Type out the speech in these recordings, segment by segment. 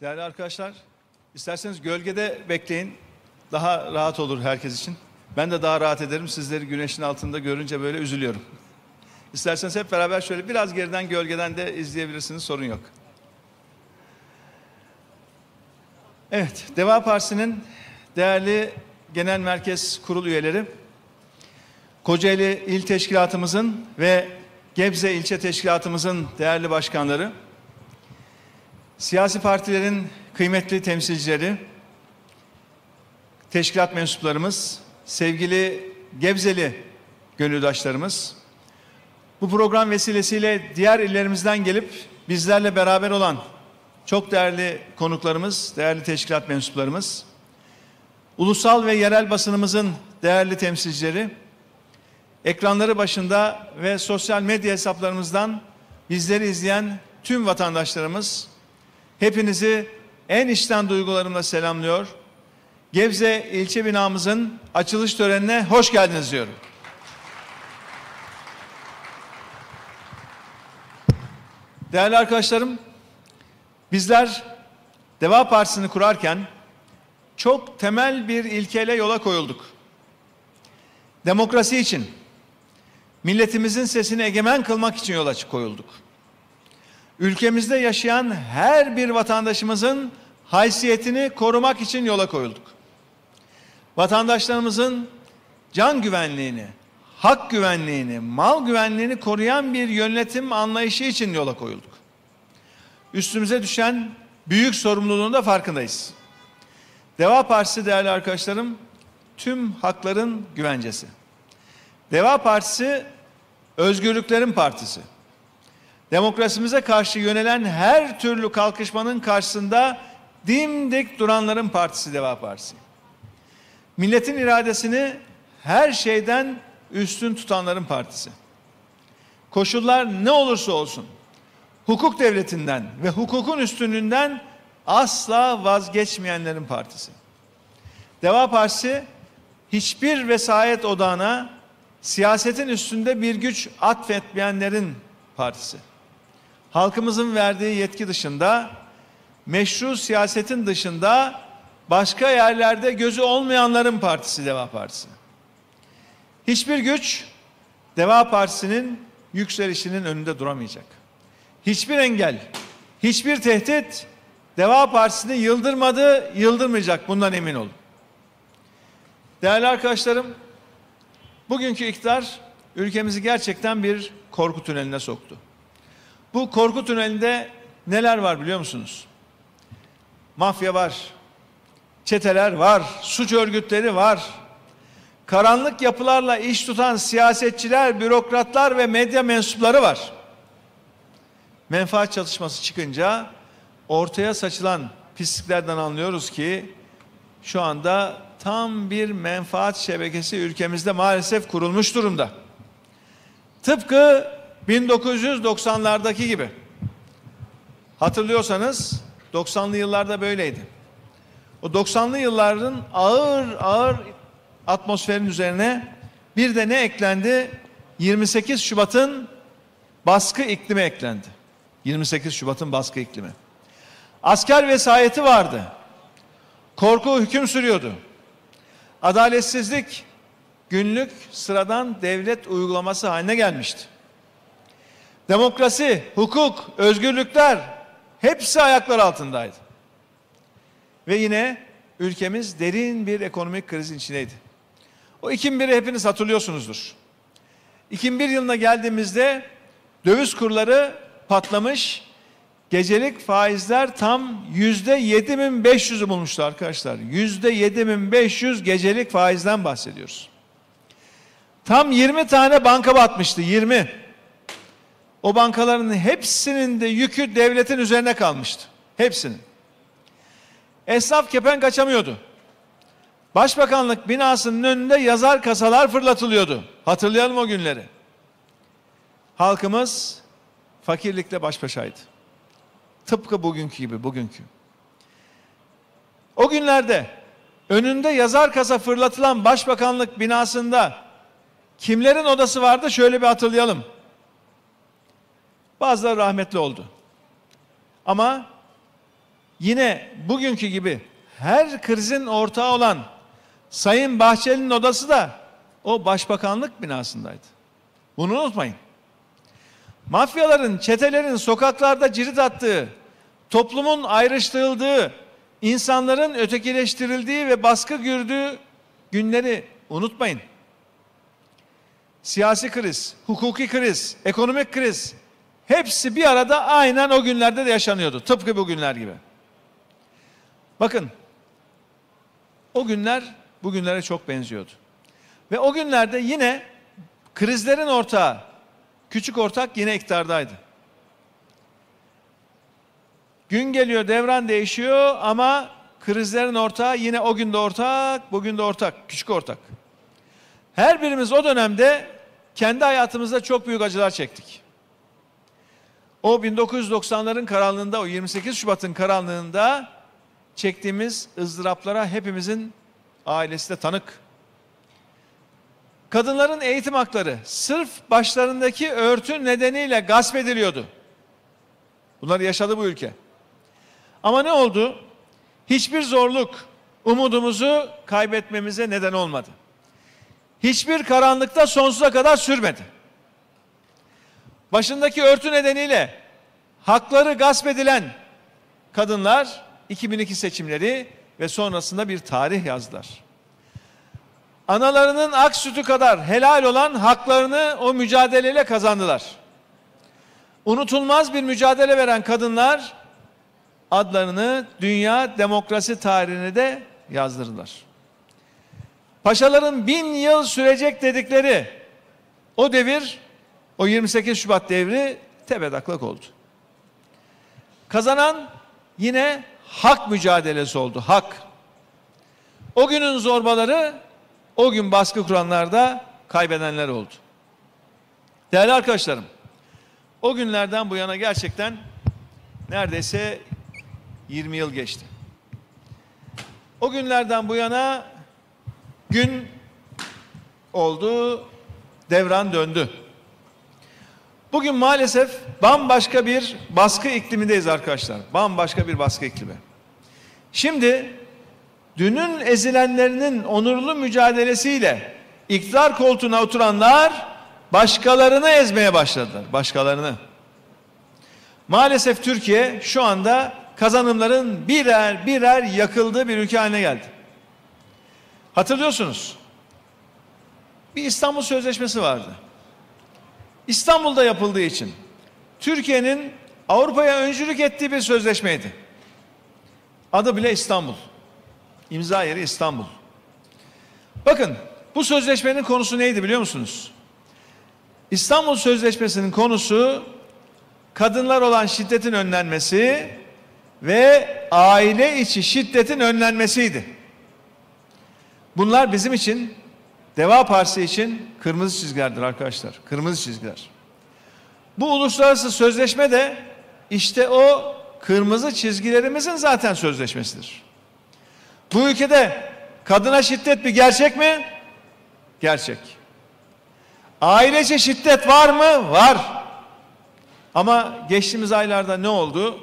Değerli arkadaşlar, isterseniz gölgede bekleyin. Daha rahat olur herkes için. Ben de daha rahat ederim. Sizleri güneşin altında görünce böyle üzülüyorum. İsterseniz hep beraber şöyle biraz geriden gölgeden de izleyebilirsiniz. Sorun yok. Evet, Deva Partisi'nin değerli genel merkez kurul üyeleri, Kocaeli İl Teşkilatımızın ve Gebze İlçe Teşkilatımızın değerli başkanları, siyasi partilerin kıymetli temsilcileri, teşkilat mensuplarımız, sevgili Gebzeli gönüldaşlarımız, bu program vesilesiyle diğer illerimizden gelip bizlerle beraber olan çok değerli konuklarımız, değerli teşkilat mensuplarımız, ulusal ve yerel basınımızın değerli temsilcileri, ekranları başında ve sosyal medya hesaplarımızdan bizleri izleyen tüm vatandaşlarımız, hepinizi en içten duygularımla selamlıyor. Gebze ilçe binamızın açılış törenine hoş geldiniz diyorum. Değerli arkadaşlarım, bizler Deva Partisi'ni kurarken çok temel bir ilkeyle yola koyulduk. Demokrasi için, milletimizin sesini egemen kılmak için yola koyulduk. Ülkemizde yaşayan her bir vatandaşımızın haysiyetini korumak için yola koyulduk. Vatandaşlarımızın can güvenliğini, hak güvenliğini, mal güvenliğini koruyan bir yönetim anlayışı için yola koyulduk. Üstümüze düşen büyük sorumluluğun da farkındayız. Deva Partisi değerli arkadaşlarım tüm hakların güvencesi. Deva Partisi özgürlüklerin partisi. Demokrasimize karşı yönelen her türlü kalkışmanın karşısında dimdik duranların partisi Deva Partisi. Milletin iradesini her şeyden üstün tutanların partisi. Koşullar ne olursa olsun hukuk devletinden ve hukukun üstünlüğünden asla vazgeçmeyenlerin partisi. Deva Partisi hiçbir vesayet odağına siyasetin üstünde bir güç atfetmeyenlerin partisi. Halkımızın verdiği yetki dışında, meşru siyasetin dışında başka yerlerde gözü olmayanların partisi Deva Partisi. Hiçbir güç Deva Partisi'nin yükselişinin önünde duramayacak. Hiçbir engel, hiçbir tehdit Deva Partisi'ni yıldırmadı, yıldırmayacak bundan emin olun. Değerli arkadaşlarım, bugünkü iktidar ülkemizi gerçekten bir korku tüneline soktu. Bu korku tünelinde neler var biliyor musunuz? Mafya var, çeteler var, suç örgütleri var. Karanlık yapılarla iş tutan siyasetçiler, bürokratlar ve medya mensupları var. Menfaat çalışması çıkınca ortaya saçılan pisliklerden anlıyoruz ki şu anda tam bir menfaat şebekesi ülkemizde maalesef kurulmuş durumda. Tıpkı 1990'lardaki gibi. Hatırlıyorsanız 90'lı yıllarda böyleydi. O 90'lı yılların ağır ağır atmosferin üzerine bir de ne eklendi? 28 Şubat'ın baskı iklimi eklendi. 28 Şubat'ın baskı iklimi. Asker vesayeti vardı. Korku hüküm sürüyordu. Adaletsizlik günlük sıradan devlet uygulaması haline gelmişti. Demokrasi, hukuk, özgürlükler hepsi ayaklar altındaydı. Ve yine ülkemiz derin bir ekonomik krizin içindeydi. O 2001'i hepiniz hatırlıyorsunuzdur. 2001 yılına geldiğimizde döviz kurları patlamış, gecelik faizler tam yüzde 7500'ü bulmuştu arkadaşlar. Yüzde 7500 gecelik faizden bahsediyoruz. Tam 20 tane banka batmıştı, 20. O bankaların hepsinin de yükü devletin üzerine kalmıştı. Hepsinin. Esnaf kepenk açamıyordu. Başbakanlık binasının önünde yazar kasalar fırlatılıyordu. Hatırlayalım o günleri. Halkımız fakirlikle baş başaydı. Tıpkı bugünkü gibi bugünkü. O günlerde önünde yazar kasa fırlatılan başbakanlık binasında kimlerin odası vardı şöyle bir hatırlayalım. Bazıları rahmetli oldu. Ama yine bugünkü gibi her krizin ortağı olan Sayın Bahçeli'nin odası da o başbakanlık binasındaydı. Bunu unutmayın. Mafyaların, çetelerin sokaklarda cirit attığı, toplumun ayrıştırıldığı, insanların ötekileştirildiği ve baskı gördüğü günleri unutmayın. Siyasi kriz, hukuki kriz, ekonomik kriz hepsi bir arada aynen o günlerde de yaşanıyordu. Tıpkı bu günler gibi. Bakın o günler bugünlere çok benziyordu. Ve o günlerde yine krizlerin ortağı, küçük ortak yine iktidardaydı. Gün geliyor, devran değişiyor ama krizlerin ortağı yine o günde ortak, bugün de ortak, küçük ortak. Her birimiz o dönemde kendi hayatımızda çok büyük acılar çektik. O 1990'ların karanlığında, o 28 Şubat'ın karanlığında çektiğimiz ızdıraplara hepimizin ailesi de tanık. Kadınların eğitim hakları sırf başlarındaki örtü nedeniyle gasp ediliyordu. Bunları yaşadı bu ülke. Ama ne oldu? Hiçbir zorluk umudumuzu kaybetmemize neden olmadı. Hiçbir karanlıkta sonsuza kadar sürmedi. Başındaki örtü nedeniyle hakları gasp edilen kadınlar 2002 seçimleri ve sonrasında bir tarih yazdılar. Analarının ak sütü kadar helal olan haklarını o mücadeleyle kazandılar. Unutulmaz bir mücadele veren kadınlar adlarını dünya demokrasi tarihine de yazdırdılar. Paşaların bin yıl sürecek dedikleri o devir, o 28 Şubat devri tepedaklak oldu. Kazanan yine hak mücadelesi oldu, hak. O günün zorbaları, o gün baskı kuranlarda kaybedenler oldu. Değerli arkadaşlarım, o günlerden bu yana gerçekten neredeyse 20 yıl geçti. O günlerden bu yana gün oldu, devran döndü. Bugün maalesef bambaşka bir baskı iklimindeyiz arkadaşlar. Bambaşka bir baskı iklimi. Şimdi dünün ezilenlerinin onurlu mücadelesiyle iktidar koltuğuna oturanlar başkalarını ezmeye başladılar. Başkalarını. Maalesef Türkiye şu anda kazanımların birer birer yakıldığı bir ülke haline geldi. Hatırlıyorsunuz. Bir İstanbul Sözleşmesi vardı. İstanbul'da yapıldığı için Türkiye'nin Avrupa'ya öncülük ettiği bir sözleşmeydi. Adı bile İstanbul. İmza yeri İstanbul. Bakın bu sözleşmenin konusu neydi biliyor musunuz? İstanbul Sözleşmesi'nin konusu kadınlar olan şiddetin önlenmesi ve aile içi şiddetin önlenmesiydi. Bunlar bizim için Deva Partisi için kırmızı çizgilerdir arkadaşlar. Kırmızı çizgiler. Bu uluslararası sözleşme de işte o kırmızı çizgilerimizin zaten sözleşmesidir. Bu ülkede kadına şiddet bir gerçek mi? Gerçek. Ailece şiddet var mı? Var. Ama geçtiğimiz aylarda ne oldu?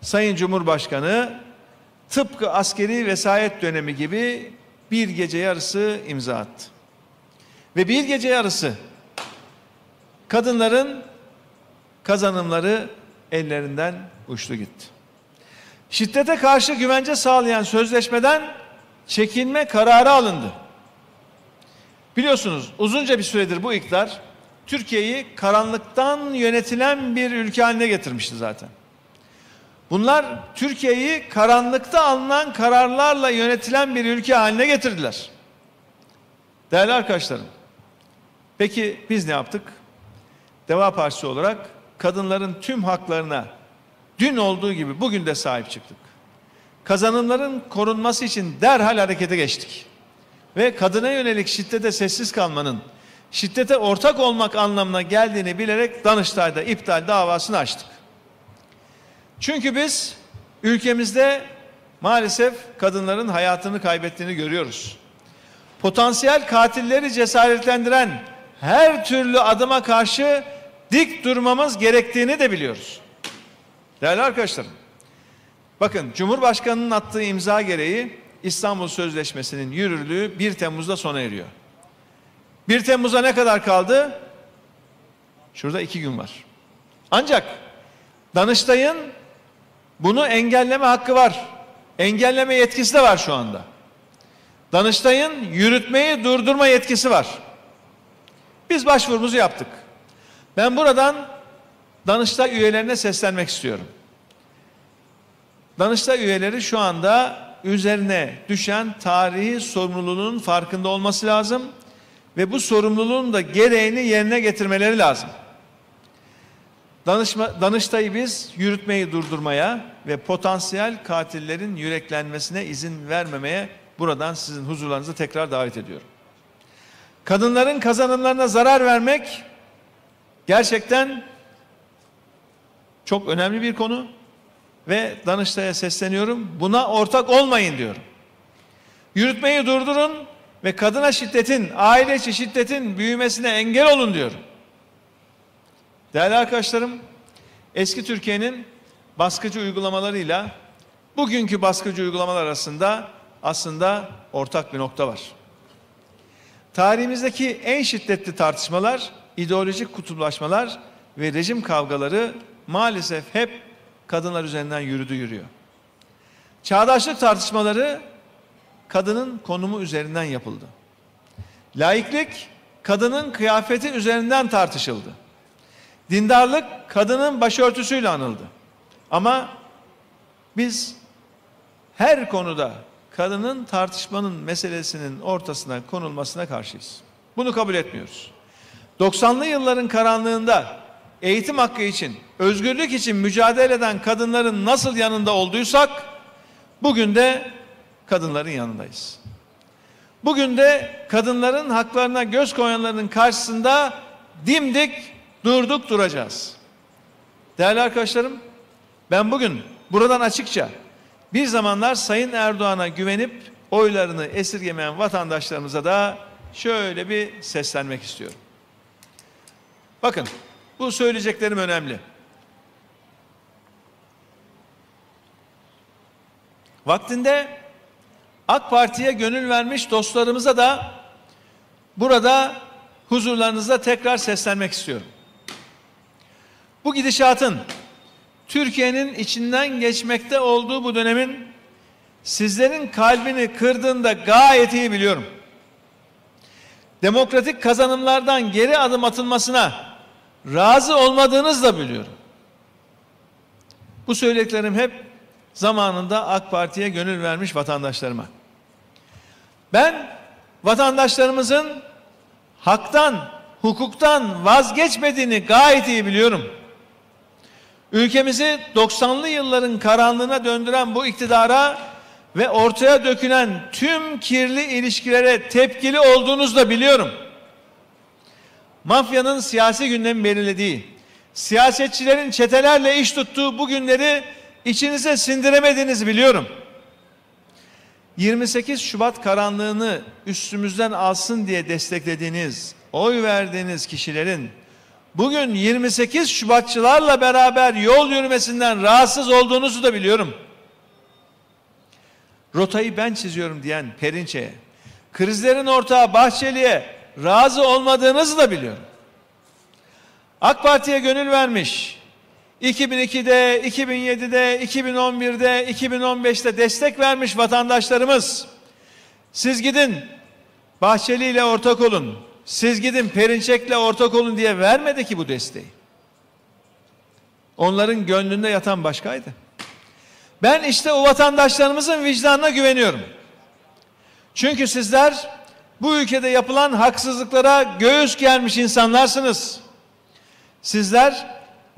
Sayın Cumhurbaşkanı tıpkı askeri vesayet dönemi gibi bir gece yarısı imza attı. Ve bir gece yarısı kadınların kazanımları ellerinden uçtu gitti. Şiddete karşı güvence sağlayan sözleşmeden çekinme kararı alındı. Biliyorsunuz uzunca bir süredir bu iktidar Türkiye'yi karanlıktan yönetilen bir ülke haline getirmişti zaten. Bunlar Türkiye'yi karanlıkta alınan kararlarla yönetilen bir ülke haline getirdiler. Değerli arkadaşlarım, peki biz ne yaptık? Deva Partisi olarak kadınların tüm haklarına dün olduğu gibi bugün de sahip çıktık. Kazanımların korunması için derhal harekete geçtik. Ve kadına yönelik şiddete sessiz kalmanın, şiddete ortak olmak anlamına geldiğini bilerek Danıştay'da iptal davasını açtık. Çünkü biz ülkemizde maalesef kadınların hayatını kaybettiğini görüyoruz. Potansiyel katilleri cesaretlendiren her türlü adıma karşı dik durmamız gerektiğini de biliyoruz. Değerli arkadaşlarım, Bakın Cumhurbaşkanı'nın attığı imza gereği İstanbul Sözleşmesi'nin yürürlüğü 1 Temmuz'da sona eriyor. 1 Temmuz'a ne kadar kaldı? Şurada iki gün var. Ancak Danıştay'ın bunu engelleme hakkı var. Engelleme yetkisi de var şu anda. Danıştay'ın yürütmeyi durdurma yetkisi var. Biz başvurumuzu yaptık. Ben buradan Danıştay üyelerine seslenmek istiyorum. Danıştay üyeleri şu anda üzerine düşen tarihi sorumluluğunun farkında olması lazım ve bu sorumluluğun da gereğini yerine getirmeleri lazım. Danışma, Danıştay'ı biz yürütmeyi durdurmaya ve potansiyel katillerin yüreklenmesine izin vermemeye buradan sizin huzurlarınızı tekrar davet ediyorum. Kadınların kazanımlarına zarar vermek gerçekten çok önemli bir konu ve Danıştay'a sesleniyorum. Buna ortak olmayın diyorum. Yürütmeyi durdurun ve kadına şiddetin, aile içi şiddetin büyümesine engel olun diyorum. Değerli arkadaşlarım, eski Türkiye'nin baskıcı uygulamalarıyla bugünkü baskıcı uygulamalar arasında aslında ortak bir nokta var. Tarihimizdeki en şiddetli tartışmalar, ideolojik kutuplaşmalar ve rejim kavgaları maalesef hep kadınlar üzerinden yürüdü yürüyor. Çağdaşlık tartışmaları kadının konumu üzerinden yapıldı. Laiklik kadının kıyafeti üzerinden tartışıldı. Dindarlık kadının başörtüsüyle anıldı. Ama biz her konuda kadının tartışmanın meselesinin ortasına konulmasına karşıyız. Bunu kabul etmiyoruz. 90'lı yılların karanlığında eğitim hakkı için, özgürlük için mücadele eden kadınların nasıl yanında olduysak bugün de kadınların yanındayız. Bugün de kadınların haklarına göz koyanların karşısında dimdik durduk duracağız. Değerli arkadaşlarım, ben bugün buradan açıkça bir zamanlar Sayın Erdoğan'a güvenip oylarını esirgemeyen vatandaşlarımıza da şöyle bir seslenmek istiyorum. Bakın bu söyleyeceklerim önemli. Vaktinde AK Parti'ye gönül vermiş dostlarımıza da burada huzurlarınızda tekrar seslenmek istiyorum. Bu gidişatın Türkiye'nin içinden geçmekte olduğu bu dönemin sizlerin kalbini kırdığında gayet iyi biliyorum. Demokratik kazanımlardan geri adım atılmasına razı olmadığınızı da biliyorum. Bu söylediklerim hep zamanında AK Parti'ye gönül vermiş vatandaşlarıma. Ben vatandaşlarımızın haktan, hukuktan vazgeçmediğini gayet iyi biliyorum. Ülkemizi 90'lı yılların karanlığına döndüren bu iktidara ve ortaya dökülen tüm kirli ilişkilere tepkili olduğunuzu da biliyorum. Mafyanın siyasi gündemi belirlediği, siyasetçilerin çetelerle iş tuttuğu bu günleri içinize sindiremediğinizi biliyorum. 28 Şubat karanlığını üstümüzden alsın diye desteklediğiniz, oy verdiğiniz kişilerin bugün 28 Şubatçılarla beraber yol yürümesinden rahatsız olduğunuzu da biliyorum. Rotayı ben çiziyorum diyen Perinçe'ye, krizlerin ortağı Bahçeli'ye razı olmadığınızı da biliyorum. AK Parti'ye gönül vermiş, 2002'de, 2007'de, 2011'de, 2015'te destek vermiş vatandaşlarımız, siz gidin Bahçeli ile ortak olun, siz gidin Perinçek'le ortak olun diye vermedi ki bu desteği. Onların gönlünde yatan başkaydı. Ben işte o vatandaşlarımızın vicdanına güveniyorum. Çünkü sizler bu ülkede yapılan haksızlıklara göğüs germiş insanlarsınız. Sizler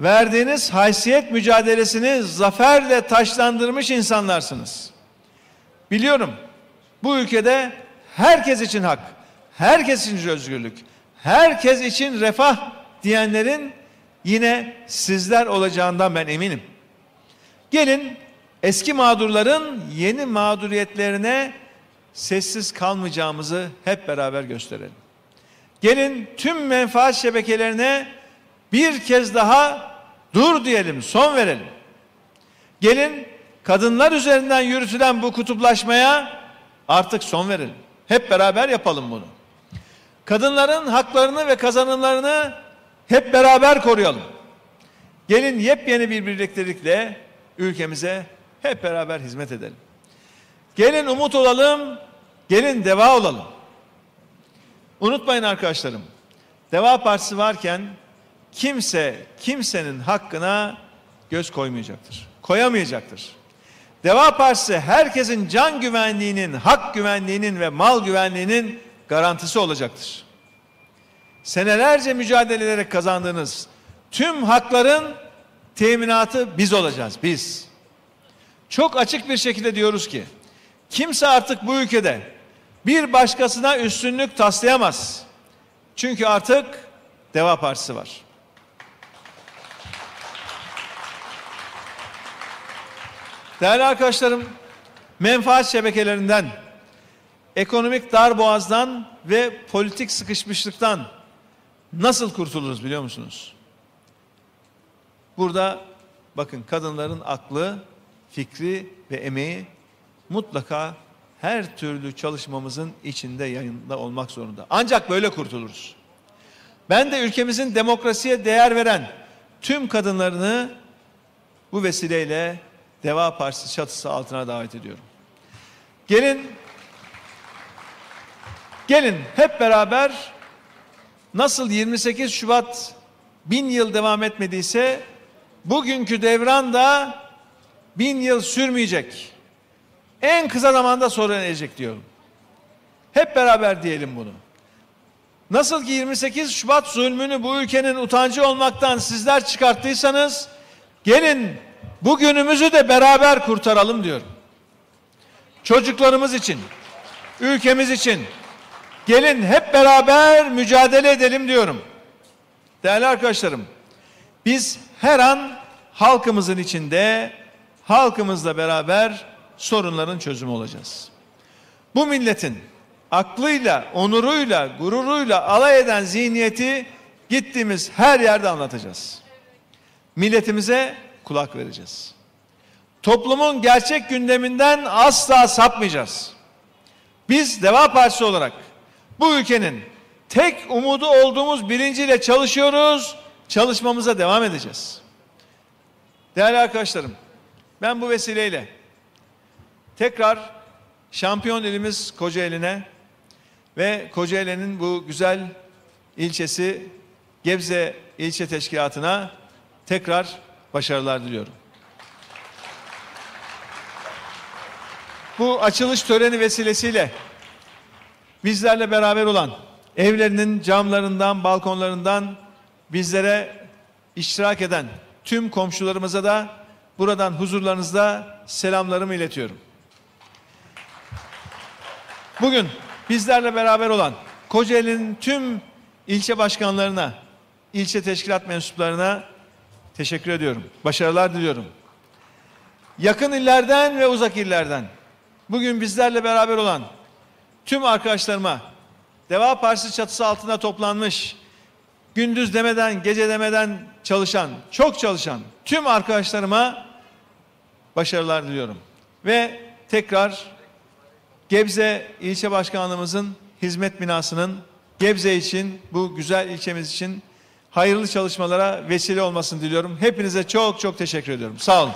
verdiğiniz haysiyet mücadelesini zaferle taşlandırmış insanlarsınız. Biliyorum bu ülkede herkes için hak, herkes için özgürlük, herkes için refah diyenlerin yine sizler olacağından ben eminim. Gelin eski mağdurların yeni mağduriyetlerine sessiz kalmayacağımızı hep beraber gösterelim. Gelin tüm menfaat şebekelerine bir kez daha dur diyelim, son verelim. Gelin kadınlar üzerinden yürütülen bu kutuplaşmaya artık son verelim. Hep beraber yapalım bunu. Kadınların haklarını ve kazanımlarını hep beraber koruyalım. Gelin yepyeni bir birliktelikle ülkemize hep beraber hizmet edelim. Gelin umut olalım, gelin deva olalım. Unutmayın arkadaşlarım, Deva Partisi varken kimse kimsenin hakkına göz koymayacaktır. Koyamayacaktır. Deva Partisi herkesin can güvenliğinin, hak güvenliğinin ve mal güvenliğinin garantisi olacaktır. Senelerce mücadele kazandığınız tüm hakların teminatı biz olacağız, biz. Çok açık bir şekilde diyoruz ki, kimse artık bu ülkede bir başkasına üstünlük taslayamaz. Çünkü artık Deva Partisi var. Değerli arkadaşlarım, menfaat şebekelerinden, ekonomik darboğazdan ve politik sıkışmışlıktan nasıl kurtuluruz biliyor musunuz? Burada bakın kadınların aklı, fikri ve emeği mutlaka her türlü çalışmamızın içinde yayında olmak zorunda. Ancak böyle kurtuluruz. Ben de ülkemizin demokrasiye değer veren tüm kadınlarını bu vesileyle Deva Partisi çatısı altına davet ediyorum. Gelin gelin hep beraber nasıl 28 Şubat bin yıl devam etmediyse bugünkü devran da bin yıl sürmeyecek. En kısa zamanda sona erecek diyorum. Hep beraber diyelim bunu. Nasıl ki 28 Şubat zulmünü bu ülkenin utancı olmaktan sizler çıkarttıysanız gelin bugünümüzü de beraber kurtaralım diyorum. Çocuklarımız için, ülkemiz için gelin hep beraber mücadele edelim diyorum. Değerli arkadaşlarım, biz her an halkımızın içinde, halkımızla beraber sorunların çözümü olacağız. Bu milletin aklıyla, onuruyla, gururuyla alay eden zihniyeti gittiğimiz her yerde anlatacağız. Milletimize kulak vereceğiz. Toplumun gerçek gündeminden asla sapmayacağız. Biz Deva Partisi olarak bu ülkenin tek umudu olduğumuz bilinciyle çalışıyoruz, çalışmamıza devam edeceğiz. Değerli arkadaşlarım, ben bu vesileyle tekrar şampiyon ilimiz Kocaeli'ne ve Kocaeli'nin bu güzel ilçesi Gebze İlçe Teşkilatı'na tekrar başarılar diliyorum. Bu açılış töreni vesilesiyle bizlerle beraber olan evlerinin camlarından, balkonlarından bizlere iştirak eden tüm komşularımıza da buradan huzurlarınızda selamlarımı iletiyorum. Bugün bizlerle beraber olan Kocaeli'nin tüm ilçe başkanlarına, ilçe teşkilat mensuplarına teşekkür ediyorum. Başarılar diliyorum. Yakın illerden ve uzak illerden bugün bizlerle beraber olan tüm arkadaşlarıma Deva Partisi çatısı altında toplanmış gündüz demeden gece demeden çalışan çok çalışan tüm arkadaşlarıma başarılar diliyorum. Ve tekrar Gebze ilçe başkanlığımızın hizmet binasının Gebze için bu güzel ilçemiz için hayırlı çalışmalara vesile olmasını diliyorum. Hepinize çok çok teşekkür ediyorum. Sağ olun.